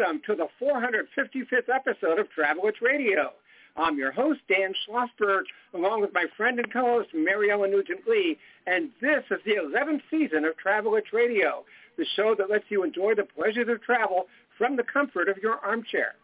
Welcome to the 455th episode of Travel Itch Radio. I'm your host, Dan Schlossberg, along with my friend and co-host, Mary Ellen Nugent-Lee, and this is the 11th season of Travel Itch Radio, the show that lets you enjoy the pleasures of travel from the comfort of your armchair.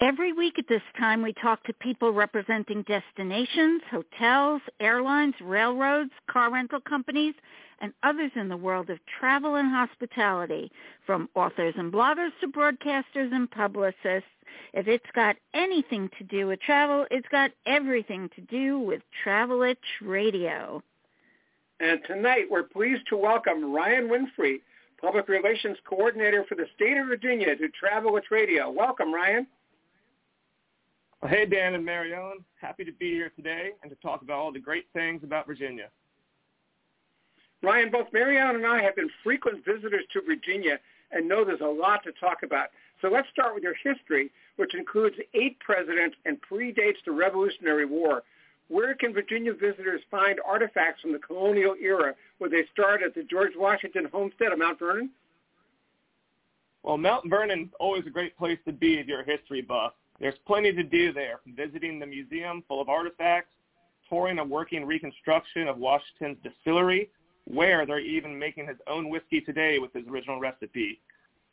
Every week at this time, we talk to people representing destinations, hotels, airlines, railroads, car rental companies, and others in the world of travel and hospitality, from authors and bloggers to broadcasters and publicists. If it's got anything to do with travel, it's got everything to do with Travel Itch Radio. And tonight, we're pleased to welcome Ryan Winfree, Public Relations Coordinator for the State of Virginia, to Travel Itch Radio. Welcome, Ryan. Well, hey, Dan and Mary Ellen. Happy to be here today and to talk about all the great things about Virginia. Ryan, both Marianne and I have been frequent visitors to Virginia and know there's a lot to talk about. So let's start with your history, which includes eight presidents and predates the Revolutionary War. Where can Virginia visitors find artifacts from the colonial era where they start at the George Washington homestead of Mount Vernon? Well, Mount Vernon's always a great place to be if you're a history buff. There's plenty to do there, from visiting the museum full of artifacts, touring a working reconstruction of Washington's distillery, where they're even making his own whiskey today with his original recipe,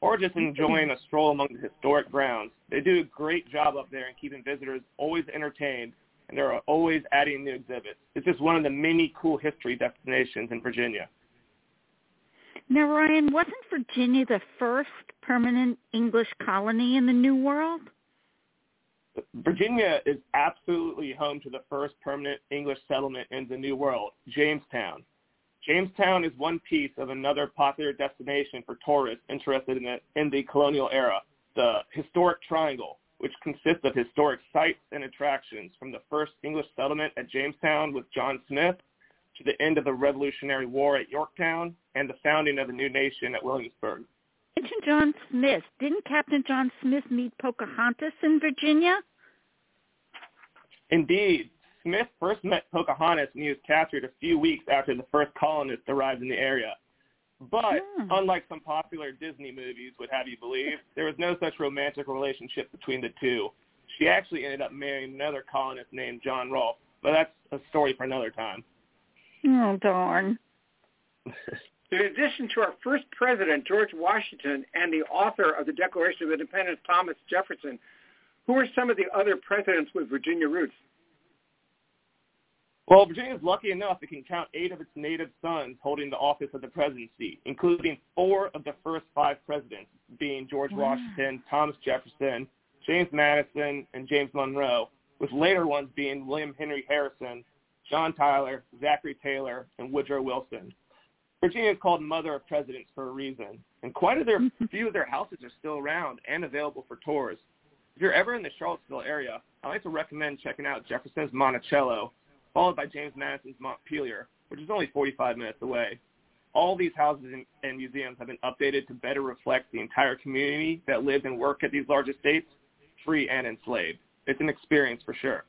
or just enjoying a stroll among the historic grounds. They do a great job up there in keeping visitors always entertained, and they're always adding new exhibits. It's just one of the many cool history destinations in Virginia. Now, Ryan, wasn't Virginia the first permanent English colony in the New World? Virginia is absolutely home to the first permanent English settlement in the New World, Jamestown. Jamestown is one piece of another popular destination for tourists interested in the, in the colonial era, the Historic Triangle, which consists of historic sites and attractions from the first English settlement at Jamestown with John Smith to the end of the Revolutionary War at Yorktown and the founding of a new nation at Williamsburg. Mention John Smith. Didn't Captain John Smith meet Pocahontas in Virginia? Indeed. Smith first met Pocahontas when he was captured a few weeks after the first colonists arrived in the area. But Hmm. unlike some popular Disney movies would have you believe, there was no such romantic relationship between the two. She actually ended up marrying another colonist named John Rolfe, but that's a story for another time. Oh, darn. In addition to our first president, George Washington, and the author of the Declaration of Independence, Thomas Jefferson, who are some of the other presidents with Virginia roots? Well, Virginia is lucky enough it can count eight of its native sons holding the office of the presidency, including four of the first five presidents, being George Wow. Washington, Thomas Jefferson, James Madison, and James Monroe, with later ones being William Henry Harrison, John Tyler, Zachary Taylor, and Woodrow Wilson. Virginia is called Mother of Presidents for a reason, and quite a their, few of their houses are still around and available for tours. If you're ever in the Charlottesville area, I like to recommend checking out Jefferson's Monticello, followed by James Madison's Montpelier, which is only 45 minutes away. All these houses and, and museums have been updated to better reflect the entire community that lived and worked at these large estates, free and enslaved. It's an experience for sure.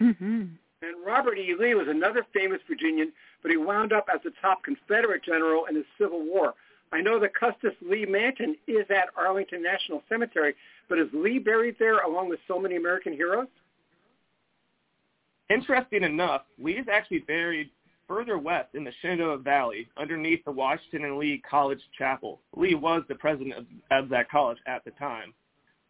Mm-hmm. And Robert E. Lee was another famous Virginian, but he wound up as the top Confederate general in the Civil War. I know the Custis Lee Mansion is at Arlington National Cemetery, but is Lee buried there along with so many American heroes? Interesting enough, Lee is actually buried further west in the Shenandoah Valley underneath the Washington and Lee College Chapel. Lee was the president of, of that college at the time.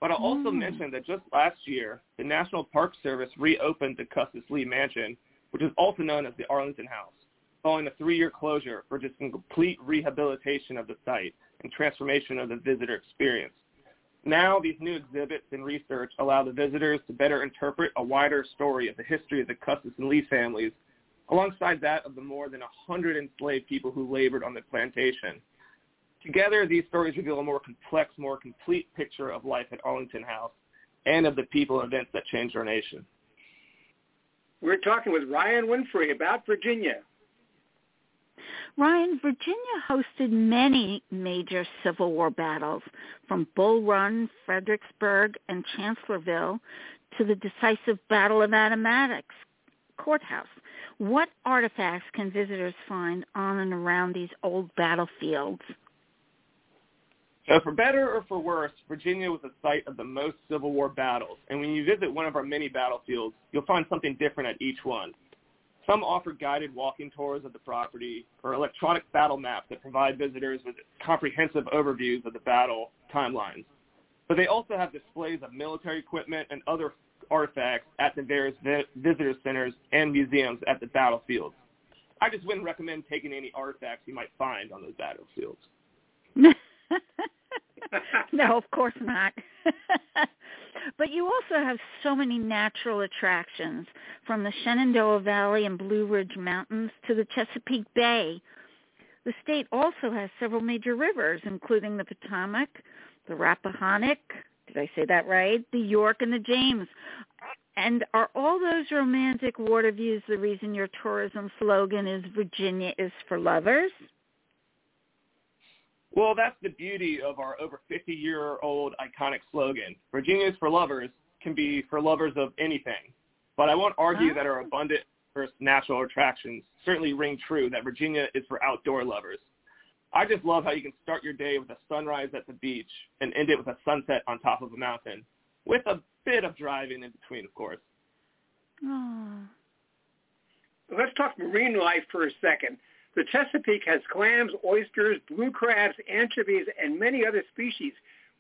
But I'll also Mm. mention that just last year, the National Park Service reopened the Custis Lee Mansion, which is also known as the Arlington House, following a three-year closure for just complete rehabilitation of the site and transformation of the visitor experience. Now, these new exhibits and research allow the visitors to better interpret a wider story of the history of the Custis and Lee families, alongside that of the more than 100 enslaved people who labored on the plantation. Together, these stories reveal a more complex, more complete picture of life at Arlington House and of the people and events that changed our nation. We're talking with Ryan Winfree about Virginia. Ryan, Virginia hosted many major Civil War battles, from Bull Run, Fredericksburg, and Chancellorsville to the decisive Battle of Appomattox Courthouse. What artifacts can visitors find on and around these old battlefields? So for better or for worse, Virginia was the site of the most Civil War battles. And when you visit one of our many battlefields, you'll find something different at each one. Some offer guided walking tours of the property or electronic battle maps that provide visitors with comprehensive overviews of the battle timelines. But they also have displays of military equipment and other artifacts at the various visitor centers and museums at the battlefields. I just wouldn't recommend taking any artifacts you might find on those battlefields. no, of course not. but you also have so many natural attractions, from the Shenandoah Valley and Blue Ridge Mountains to the Chesapeake Bay. The state also has several major rivers, including the Potomac, the Rappahannock, did I say that right? The York and the James. And are all those romantic water views the reason your tourism slogan is Virginia is for lovers? Well, that's the beauty of our over 50-year-old iconic slogan. Virginia is for lovers can be for lovers of anything. But I won't argue Ah. that our abundant first natural attractions certainly ring true that Virginia is for outdoor lovers. I just love how you can start your day with a sunrise at the beach and end it with a sunset on top of a mountain, with a bit of driving in between, of course. Oh. Let's talk marine life for a second. The Chesapeake has clams, oysters, blue crabs, anchovies, and many other species.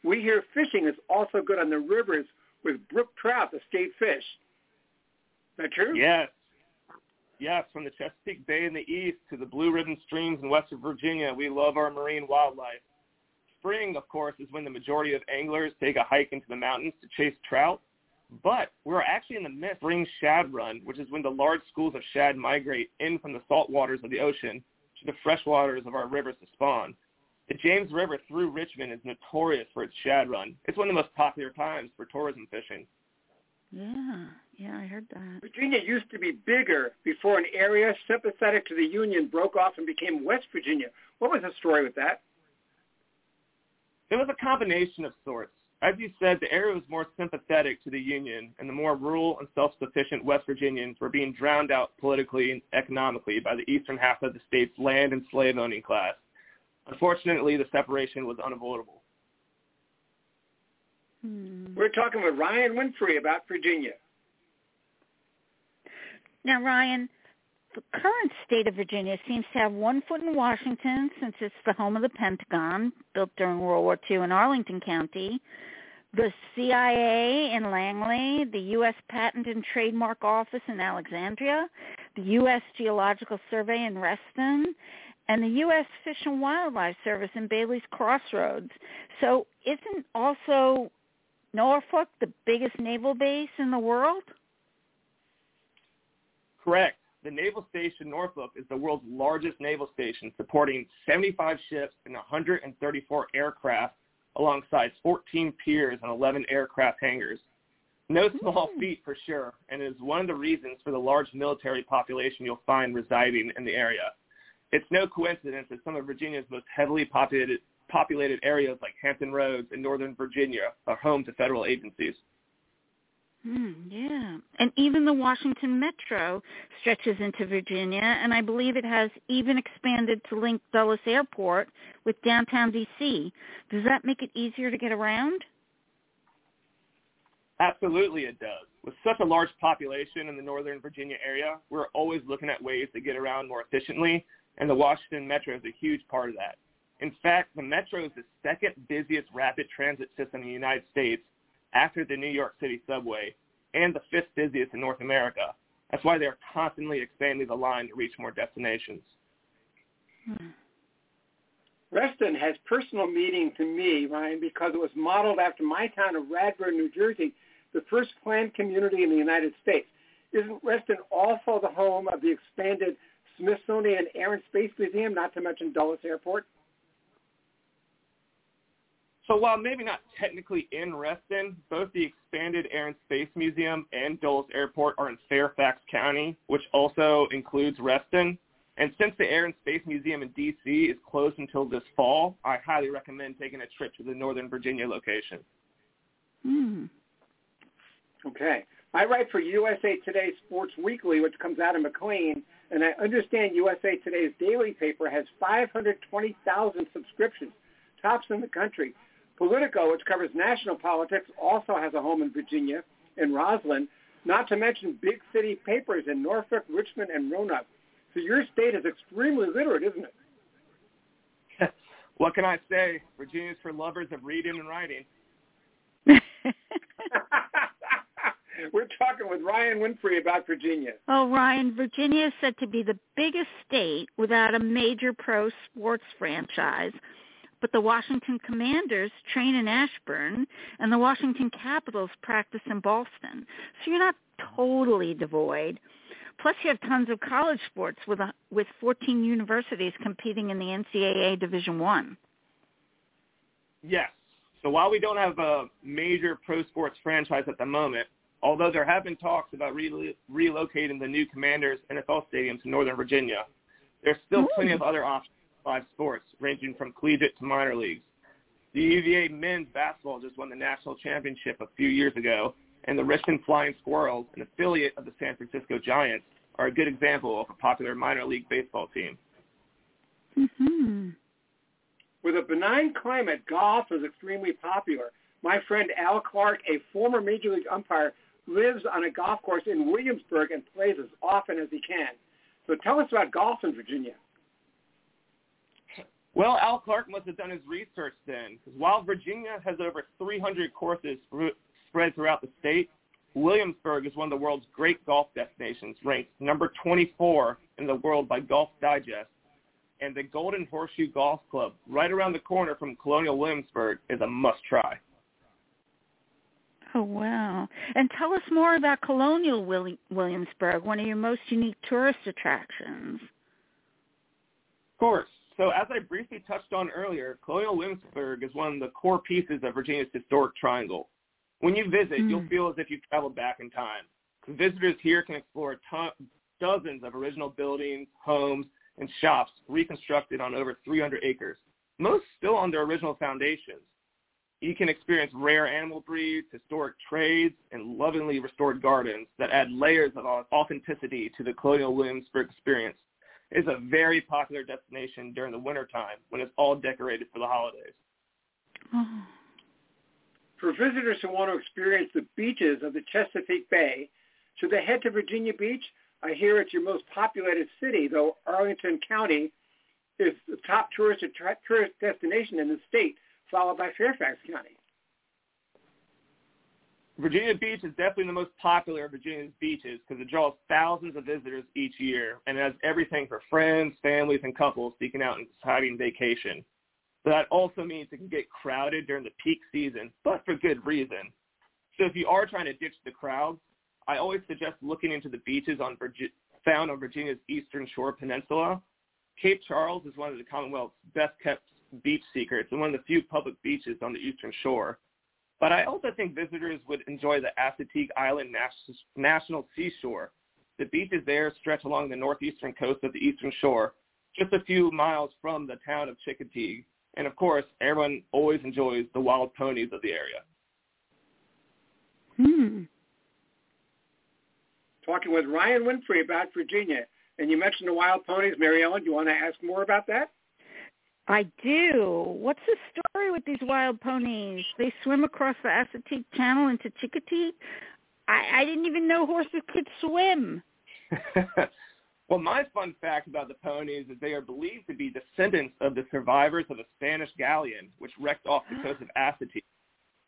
We hear fishing is also good on the rivers with brook trout, the state fish. Is that true? Yes. Yes, from the Chesapeake Bay in the east to the Blue Ribbon streams in West Virginia, we love our marine wildlife. Spring, of course, is when the majority of anglers take a hike into the mountains to chase trout. But we're actually in the midst of spring shad run, which is when the large schools of shad migrate in from the salt waters of the ocean to the fresh waters of our rivers to spawn. The James River through Richmond is notorious for its shad run. It's one of the most popular times for tourism fishing. Yeah, yeah, I heard that. Virginia used to be bigger before an area sympathetic to the Union broke off and became West Virginia. What was the story with that? It was a combination of sorts. As you said, the area was more sympathetic to the Union, and the more rural and self-sufficient West Virginians were being drowned out politically and economically by the eastern half of the state's land and slave-owning class. Unfortunately, the separation was unavoidable. Hmm. We're talking with Ryan Winfree about Virginia. Now, Ryan, the current state of Virginia seems to have one foot in Washington since it's the home of the Pentagon, built during World War II in Arlington County, the CIA in Langley, the U.S. Patent and Trademark Office in Alexandria, the U.S. Geological Survey in Reston, and the U.S. Fish and Wildlife Service in Bailey's Crossroads. So isn't also Norfolk the biggest naval base in the world? Correct. The Naval Station Norfolk is the world's largest naval station, supporting 75 ships and 134 aircraft alongside 14 piers and 11 aircraft hangars. No small hmm. feat for sure, and is one of the reasons for the large military population you'll find residing in the area. It's no coincidence that some of Virginia's most heavily populated, populated areas like Hampton Roads and Northern Virginia are home to federal agencies. Hmm, yeah. And even the Washington Metro stretches into Virginia, and I believe it has even expanded to link Dulles Airport with downtown D.C. Does that make it easier to get around? Absolutely it does. With such a large population in the Northern Virginia area, we're always looking at ways to get around more efficiently, and the Washington Metro is a huge part of that. In fact, the Metro is the second busiest rapid transit system in the United States after the New York City subway and the fifth busiest in North America. That's why they're constantly expanding the line to reach more destinations. Hmm. Reston has personal meaning to me, Ryan, because it was modeled after my town of Radburn, New Jersey, the first planned community in the United States. Isn't Reston also the home of the expanded Smithsonian Air and Space Museum, not to mention Dulles Airport? So while maybe not technically in Reston, both the expanded Air and Space Museum and Dulles Airport are in Fairfax County, which also includes Reston. And since the Air and Space Museum in D.C. is closed until this fall, I highly recommend taking a trip to the Northern Virginia location. Hmm. Okay. I write for USA Today Sports Weekly, which comes out of McLean, and I understand USA Today's daily paper has 520,000 subscriptions, tops in the country. Politico, which covers national politics, also has a home in Virginia, in Rosslyn, not to mention big city papers in Norfolk, Richmond, and Roanoke. So your state is extremely literate, isn't it? what can I say? Virginia's for lovers of reading and writing. We're talking with Ryan Winfree about Virginia. Oh, Ryan, Virginia is said to be the biggest state without a major pro sports franchise. But the Washington Commanders train in Ashburn, and the Washington Capitals practice in Ballston. So you're not totally devoid. Plus, you have tons of college sports with a, with 14 universities competing in the NCAA Division One. Yes. So while we don't have a major pro sports franchise at the moment, although there have been talks about re- relocating the new Commanders NFL stadium to Northern Virginia, there's still Ooh. plenty of other options five sports, ranging from collegiate to minor leagues. The UVA men's basketball just won the national championship a few years ago, and the Richmond Flying Squirrels, an affiliate of the San Francisco Giants, are a good example of a popular minor league baseball team. Mm-hmm. With a benign climate, golf is extremely popular. My friend Al Clark, a former major league umpire, lives on a golf course in Williamsburg and plays as often as he can. So tell us about golf in Virginia. Well, Al Clark must have done his research then, because while Virginia has over 300 courses spread throughout the state, Williamsburg is one of the world's great golf destinations, ranked number 24 in the world by Golf Digest. And the Golden Horseshoe Golf Club, right around the corner from Colonial Williamsburg, is a must-try. Oh, wow. And tell us more about Colonial Williamsburg, one of your most unique tourist attractions. Of course. So as I briefly touched on earlier, Colonial Williamsburg is one of the core pieces of Virginia's historic triangle. When you visit, mm. you'll feel as if you've traveled back in time. Visitors here can explore ton- dozens of original buildings, homes, and shops reconstructed on over 300 acres, most still on their original foundations. You can experience rare animal breeds, historic trades, and lovingly restored gardens that add layers of authenticity to the Colonial Williamsburg experience is a very popular destination during the wintertime when it's all decorated for the holidays. For visitors who want to experience the beaches of the Chesapeake Bay, should they head to Virginia Beach? I hear it's your most populated city, though Arlington County is the top tourist, tourist destination in the state, followed by Fairfax County. Virginia Beach is definitely the most popular of Virginia's beaches because it draws thousands of visitors each year and has everything for friends, families, and couples seeking out an exciting vacation. But that also means it can get crowded during the peak season, but for good reason. So if you are trying to ditch the crowds, I always suggest looking into the beaches on Virgi- found on Virginia's eastern shore peninsula. Cape Charles is one of the Commonwealth's best kept beach secrets and one of the few public beaches on the eastern shore. But I also think visitors would enjoy the Assateague Island National Seashore. The beaches there stretch along the northeastern coast of the eastern shore, just a few miles from the town of Chincoteague. And of course, everyone always enjoys the wild ponies of the area. Hmm. Talking with Ryan Winfree about Virginia. And you mentioned the wild ponies. Mary Ellen, do you want to ask more about that? I do. What's the story with these wild ponies? They swim across the Assateague Channel into Chincoteague. I, I didn't even know horses could swim. well, my fun fact about the ponies is they are believed to be descendants of the survivors of a Spanish galleon which wrecked off the coast of Assateague.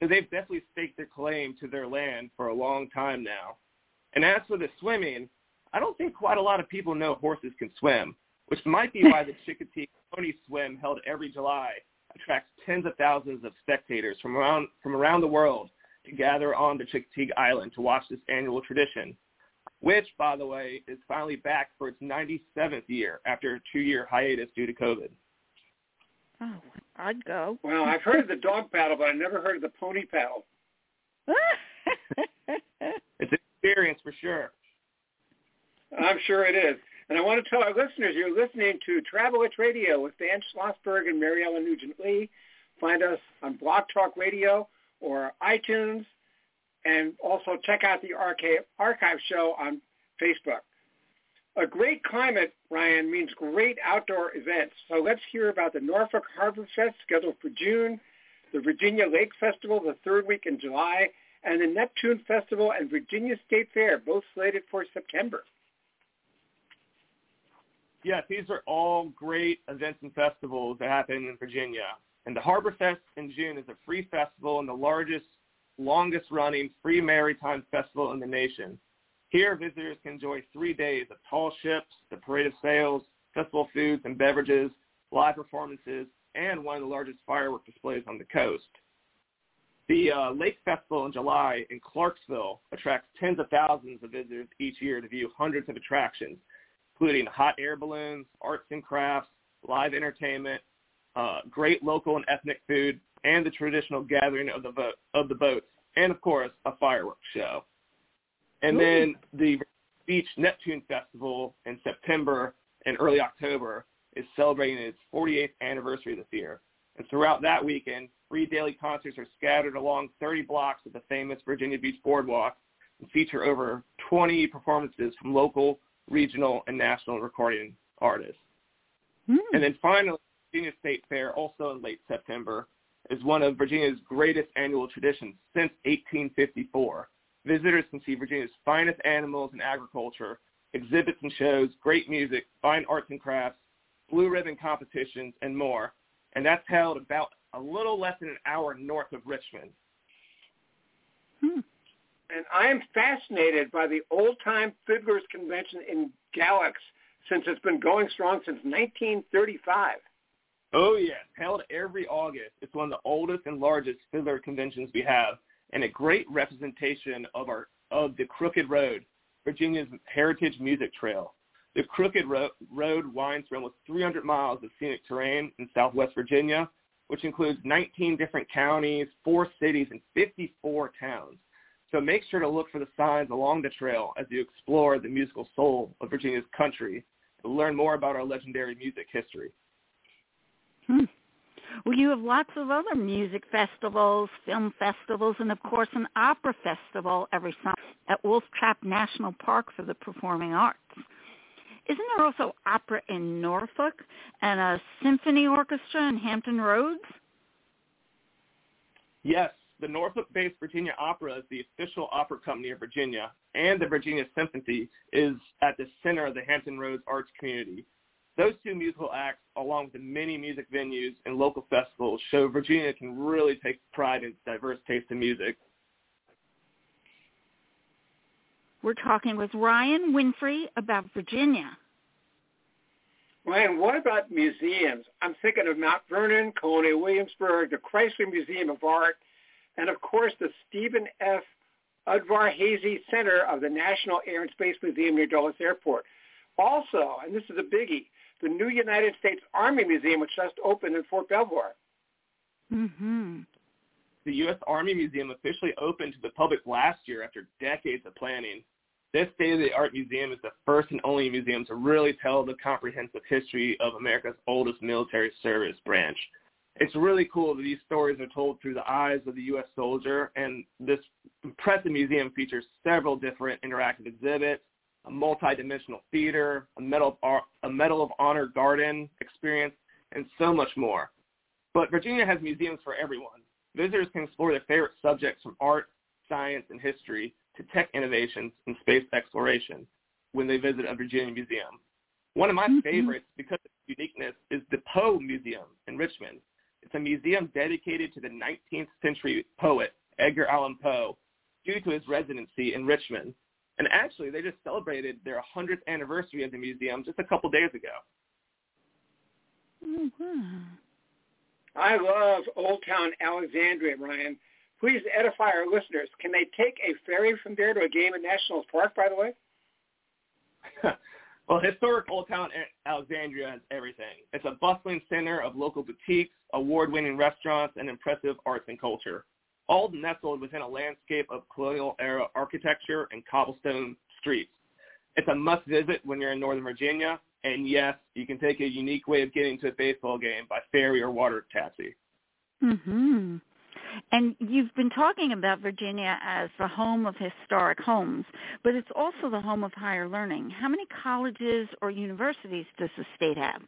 So they've definitely staked their claim to their land for a long time now. And as for the swimming, I don't think quite a lot of people know horses can swim, which might be why the Chincoteague Pony Swim held every July attracts tens of thousands of spectators from around from around the world to gather on the Chincoteague Island to watch this annual tradition, which, by the way, is finally back for its 97th year after a two-year hiatus due to COVID. Oh, I'd go. Well, I've heard of the dog paddle, but I never heard of the pony paddle. It's an experience for sure. I'm sure it is. And I want to tell our listeners you're listening to Travel Itch Radio with Dan Schlossberg and Mary Ellen Nugent Lee. Find us on Blog Talk Radio or iTunes, and also check out the archive show on Facebook. A great climate, Ryan, means great outdoor events. So let's hear about the Norfolk Harbor Fest scheduled for June, the Virginia Lake Festival the third week in July, and the Neptune Festival and Virginia State Fair, both slated for September. Yes, these are all great events and festivals that happen in Virginia. And the Harbor Fest in June is a free festival and the largest, longest running free maritime festival in the nation. Here, visitors can enjoy three days of tall ships, the parade of sails, festival foods and beverages, live performances, and one of the largest firework displays on the coast. The uh, Lake Festival in July in Clarksville attracts tens of thousands of visitors each year to view hundreds of attractions, including hot air balloons, arts and crafts, live entertainment, uh, great local and ethnic food, and the traditional gathering of the boat, of the boats, and of course a fireworks show. And then the Beach Neptune Festival in September and early October is celebrating its 48th anniversary this year. And throughout that weekend, free daily concerts are scattered along 30 blocks of the famous Virginia Beach Boardwalk and feature over 20 performances from local, regional, and national recording artists. Hmm. And then finally, Virginia State Fair, also in late September, is one of Virginia's greatest annual traditions since 1854. Visitors can see Virginia's finest animals and agriculture, exhibits and shows, great music, fine arts and crafts, blue ribbon competitions, and more. And that's held about a little less than an hour north of Richmond. Hmm. And I am fascinated by the Old Time Fiddlers Convention in Galax since it's been going strong since 1935. Oh yes, held every August. It's one of the oldest and largest fiddler conventions we have, and a great representation of our of the Crooked Road, Virginia's heritage music trail. The Crooked Ro- Road winds through almost 300 miles of scenic terrain in southwest Virginia, which includes 19 different counties, four cities, and 54 towns. So make sure to look for the signs along the trail as you explore the musical soul of Virginia's country to learn more about our legendary music history. Hmm. Well, you have lots of other music festivals, film festivals, and of course an opera festival every summer at Wolf Trap National Park for the Performing Arts. Isn't there also opera in Norfolk and a symphony orchestra in Hampton Roads? Yes, the Norfolk-based Virginia Opera is the official opera company of Virginia, and the Virginia Symphony is at the center of the Hampton Roads arts community. Those two musical acts, along with the many music venues and local festivals, show Virginia can really take pride in its diverse taste in music. We're talking with Ryan Winfree about Virginia. Ryan, what about museums? I'm thinking of Mount Vernon, Colonial Williamsburg, the Chrysler Museum of Art, and of course the Stephen F. Udvar-Hazy Center of the National Air and Space Museum near Dulles Airport. Also, and this is a biggie, the new United States Army Museum, which just opened in Fort Belvoir. Mm-hmm. The U.S. Army Museum officially opened to the public last year after decades of planning. This state-of-the-art museum is the first and only museum to really tell the comprehensive history of America's oldest military service branch. It's really cool that these stories are told through the eyes of the U.S. soldier, and this impressive museum features several different interactive exhibits, a multi-dimensional theater, a Medal, of, a Medal of Honor garden experience, and so much more. But Virginia has museums for everyone. Visitors can explore their favorite subjects from art, science, and history to tech innovations and space exploration when they visit a Virginia museum. One of my Mhm. favorites, because of its uniqueness, is the Poe Museum in Richmond. It's a museum dedicated to the 19th century poet Edgar Allan Poe due to his residency in Richmond. And actually, they just celebrated their 100th anniversary of the museum just a couple days ago. Mm-hmm. I love Old Town Alexandria, Ryan. Please edify our listeners. Can they take a ferry from there to a game at National Park, by the way? well, historic Old Town Alexandria has everything. It's a bustling center of local boutiques, award-winning restaurants, and impressive arts and culture, all nestled within a landscape of colonial-era architecture and cobblestone streets. It's a must-visit when you're in Northern Virginia, and yes, you can take a unique way of getting to a baseball game by ferry or water taxi. Mhm. And you've been talking about Virginia as the home of historic homes, but it's also the home of higher learning. How many colleges or universities does the state have?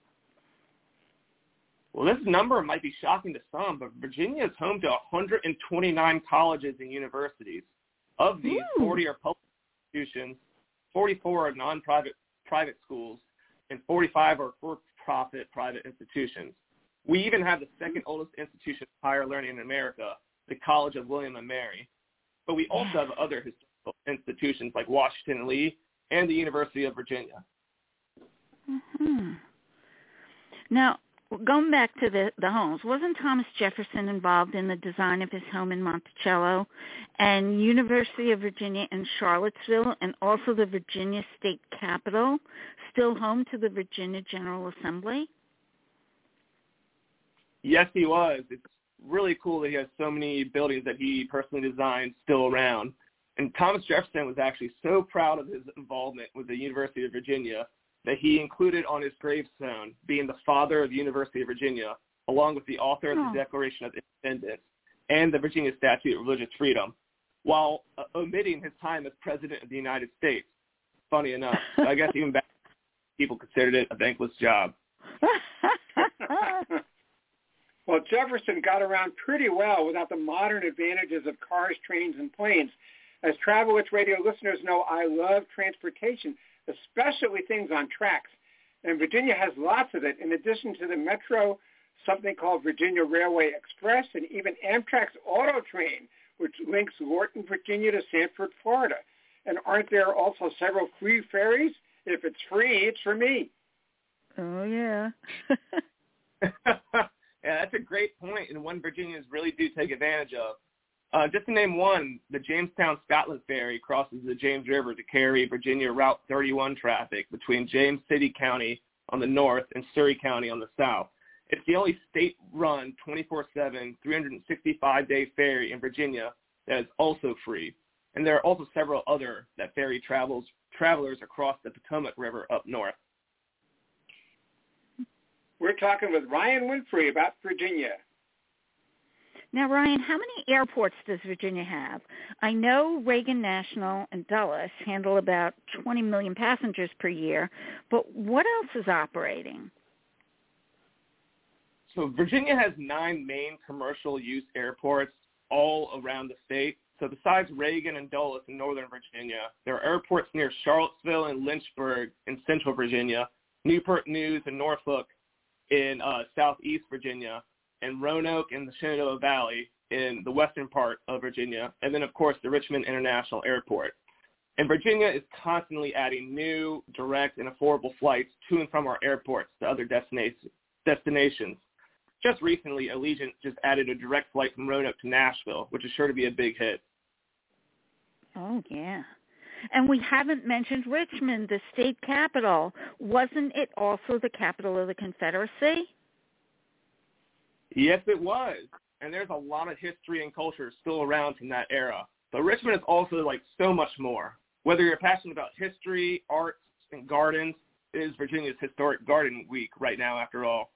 Well, this number might be shocking to some, but Virginia is home to 129 colleges and universities. Of these, Ooh. 40 are public institutions, 44 are non-private private schools, and 45 are for-profit private institutions. We even have the second oldest institution of higher learning in America, the College of William and Mary. But we also have other historical institutions like Washington and Lee and the University of Virginia. hmm Now, going back to the the homes, wasn't Thomas Jefferson involved in the design of his home in Monticello, and University of Virginia in Charlottesville, and also the Virginia State Capitol, still home to the Virginia General Assembly? Yes, he was. It's really cool that he has so many buildings that he personally designed still around. And Thomas Jefferson was actually so proud of his involvement with the University of Virginia that he included on his gravestone being the father of the University of Virginia, along with the author of Oh. the Declaration of Independence and the Virginia Statute of Religious Freedom, while uh, omitting his time as President of the United States. Funny enough. I guess even back people considered it a thankless job. well, Jefferson got around pretty well without the modern advantages of cars, trains, and planes. As Travel Itch Radio listeners know, I love transportation, especially things on tracks. And Virginia has lots of it. In addition to the Metro, something called Virginia Railway Express, and even Amtrak's Auto Train, which links Lorton, Virginia to Sanford, Florida. And aren't there also several free ferries? If it's free, it's for me. oh yeah. yeah, that's a great point, and one Virginians really do take advantage of. Uh, just to name one, the Jamestown Scotland ferry crosses the James River to carry Virginia Route 31 traffic between James City County on the north and Surry County on the south. It's the only state-run 24/7, 365-day ferry in Virginia that is also free. And there are also several other that ferry travels travelers across the Potomac River up north. We're talking with Ryan Winfree about Virginia. Now, Ryan, how many airports does Virginia have? I know Reagan National and Dulles handle about 20 million passengers per year, but what else is operating? So Virginia has nine main commercial use airports all around the state. So besides Reagan and Dulles in Northern Virginia, there are airports near Charlottesville and Lynchburg in Central Virginia, Newport News and Norfolk in uh, Southeast Virginia, and Roanoke in the Shenandoah Valley in the western part of Virginia, and then of course the Richmond International Airport. And Virginia is constantly adding new, direct, and affordable flights to and from our airports to other destination, destinations. Just recently, Allegiant just added a direct flight from Roanoke to Nashville, which is sure to be a big hit. Oh, yeah. And we haven't mentioned Richmond, the state capital. Wasn't it also the capital of the Confederacy? Yes, it was. And there's a lot of history and culture still around from that era. But Richmond is also like so much more. Whether you're passionate about history, arts, and gardens, it is Virginia's historic garden week right now after all.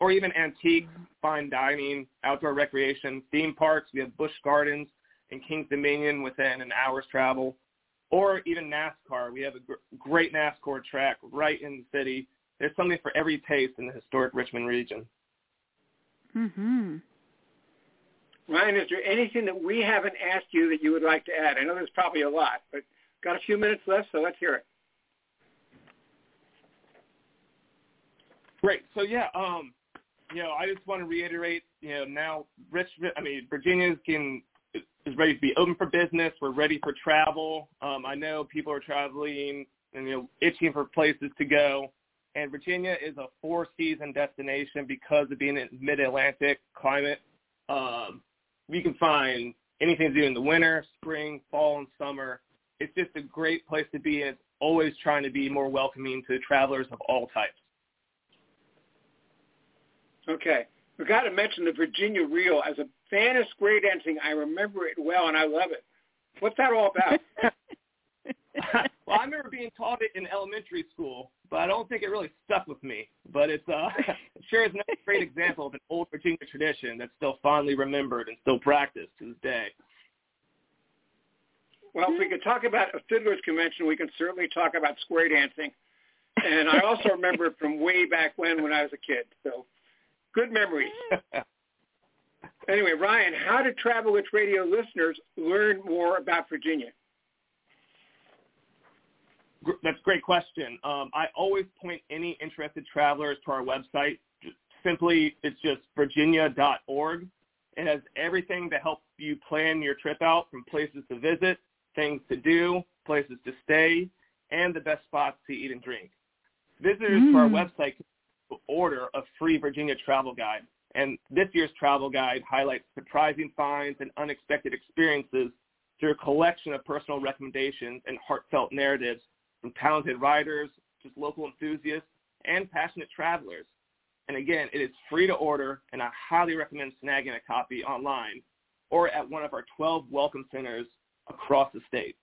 Or even antiques, fine dining, outdoor recreation, theme parks. We have Busch Gardens and Kings Dominion within an hour's travel. Or even NASCAR. We have a gr- great NASCAR track right in the city. There's something for every taste in the historic Richmond region. Mhm. Ryan, is there anything that we haven't asked you that you would like to add? I know there's probably a lot, but got a few minutes left, so let's hear it. Great. So yeah, um, you know, I just want to reiterate, you know, now Rich, I mean, Virginians can is ready to be open for business. We're ready for travel. Um, I know people are traveling and you know itching for places to go. And Virginia is a four-season destination because of being in mid-Atlantic climate. Um, we can find anything to do in the winter, spring, fall, and summer. It's just a great place to be, and it's always trying to be more welcoming to travelers of all types. Okay. We got to mention the Virginia Reel. As a fan of square dancing, I remember it well, and I love it. What's that all about? well, I remember being taught it in elementary school, but I don't think it really stuck with me. But it's uh, sure is a great example of an old Virginia tradition that's still fondly remembered and still practiced to this day. Well, if we could talk about a fiddler's convention, we can certainly talk about square dancing. And I also remember it from way back when, when I was a kid. So good memories. anyway, Ryan, how do Travel Itch Radio listeners learn more about Virginia? That's a great question. Um, I always point any interested travelers to our website. Simply, it's just virginia.org. It has everything to help you plan your trip out from places to visit, things to do, places to stay, and the best spots to eat and drink. Visitors mm. to our website can order a free Virginia travel guide. And this year's travel guide highlights surprising finds and unexpected experiences through a collection of personal recommendations and heartfelt narratives from talented writers, just local enthusiasts, and passionate travelers. And again, it is free to order, and I highly recommend snagging a copy online or at one of our 12 welcome centers across the state.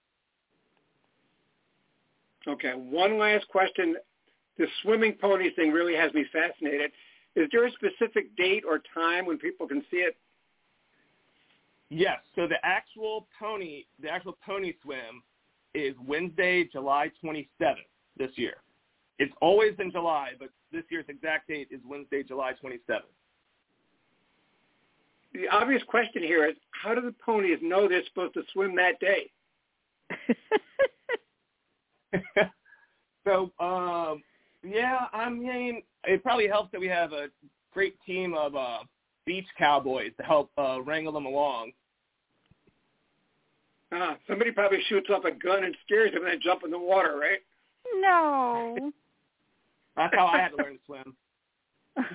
Okay, one last question. The swimming pony thing really has me fascinated. Is there a specific date or time when people can see it? Yes. So the actual pony, the actual pony swim is Wednesday, July 27th this year. It's always in July, but this year's exact date is Wednesday, July 27th. The obvious question here is, how do the ponies know they're supposed to swim that day? so, um, yeah, I mean, it probably helps that we have a great team of uh, beach cowboys to help uh, wrangle them along. Uh, somebody probably shoots up a gun and scares them and then jump in the water, right? No. That's how I had to learn to swim.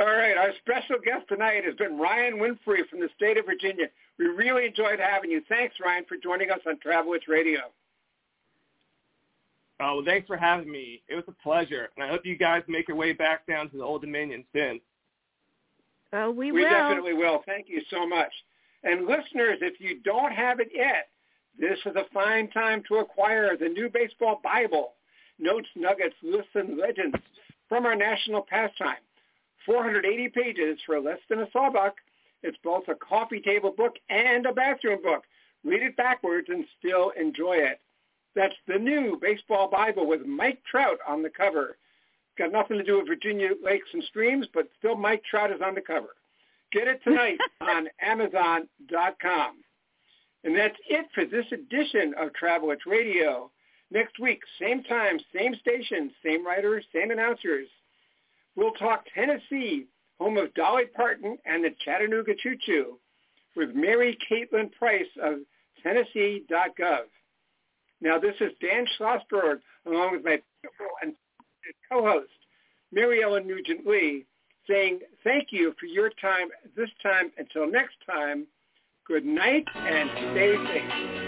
All right, our special guest tonight has been Ryan Winfree from the state of Virginia. We really enjoyed having you. Thanks, Ryan, for joining us on Travel Itch Radio. Oh, well, thanks for having me. It was a pleasure, and I hope you guys make your way back down to the Old Dominion soon. Oh, we, we will. We definitely will. Thank you so much. And listeners, if you don't have it yet, this is a fine time to acquire the new baseball Bible, notes, nuggets, lists, and legends from our national pastime. 480 pages for less than a sawbuck. It's both a coffee table book and a bathroom book. Read it backwards and still enjoy it. That's the new Baseball Bible with Mike Trout on the cover. Got nothing to do with Virginia lakes and streams, but still Mike Trout is on the cover. Get it tonight on Amazon.com. And that's it for this edition of Travel Itch Radio. Next week, same time, same station, same writers, same announcers. We'll talk Tennessee, home of Dolly Parton and the Chattanooga Choo Choo, with Mary Caitlin Price of Tennessee.gov. Now, this is Dan Schlossberg, along with my and co-host, Mary Ellen Nugent Lee, saying thank you for your time this time. Until next time, good night and stay safe.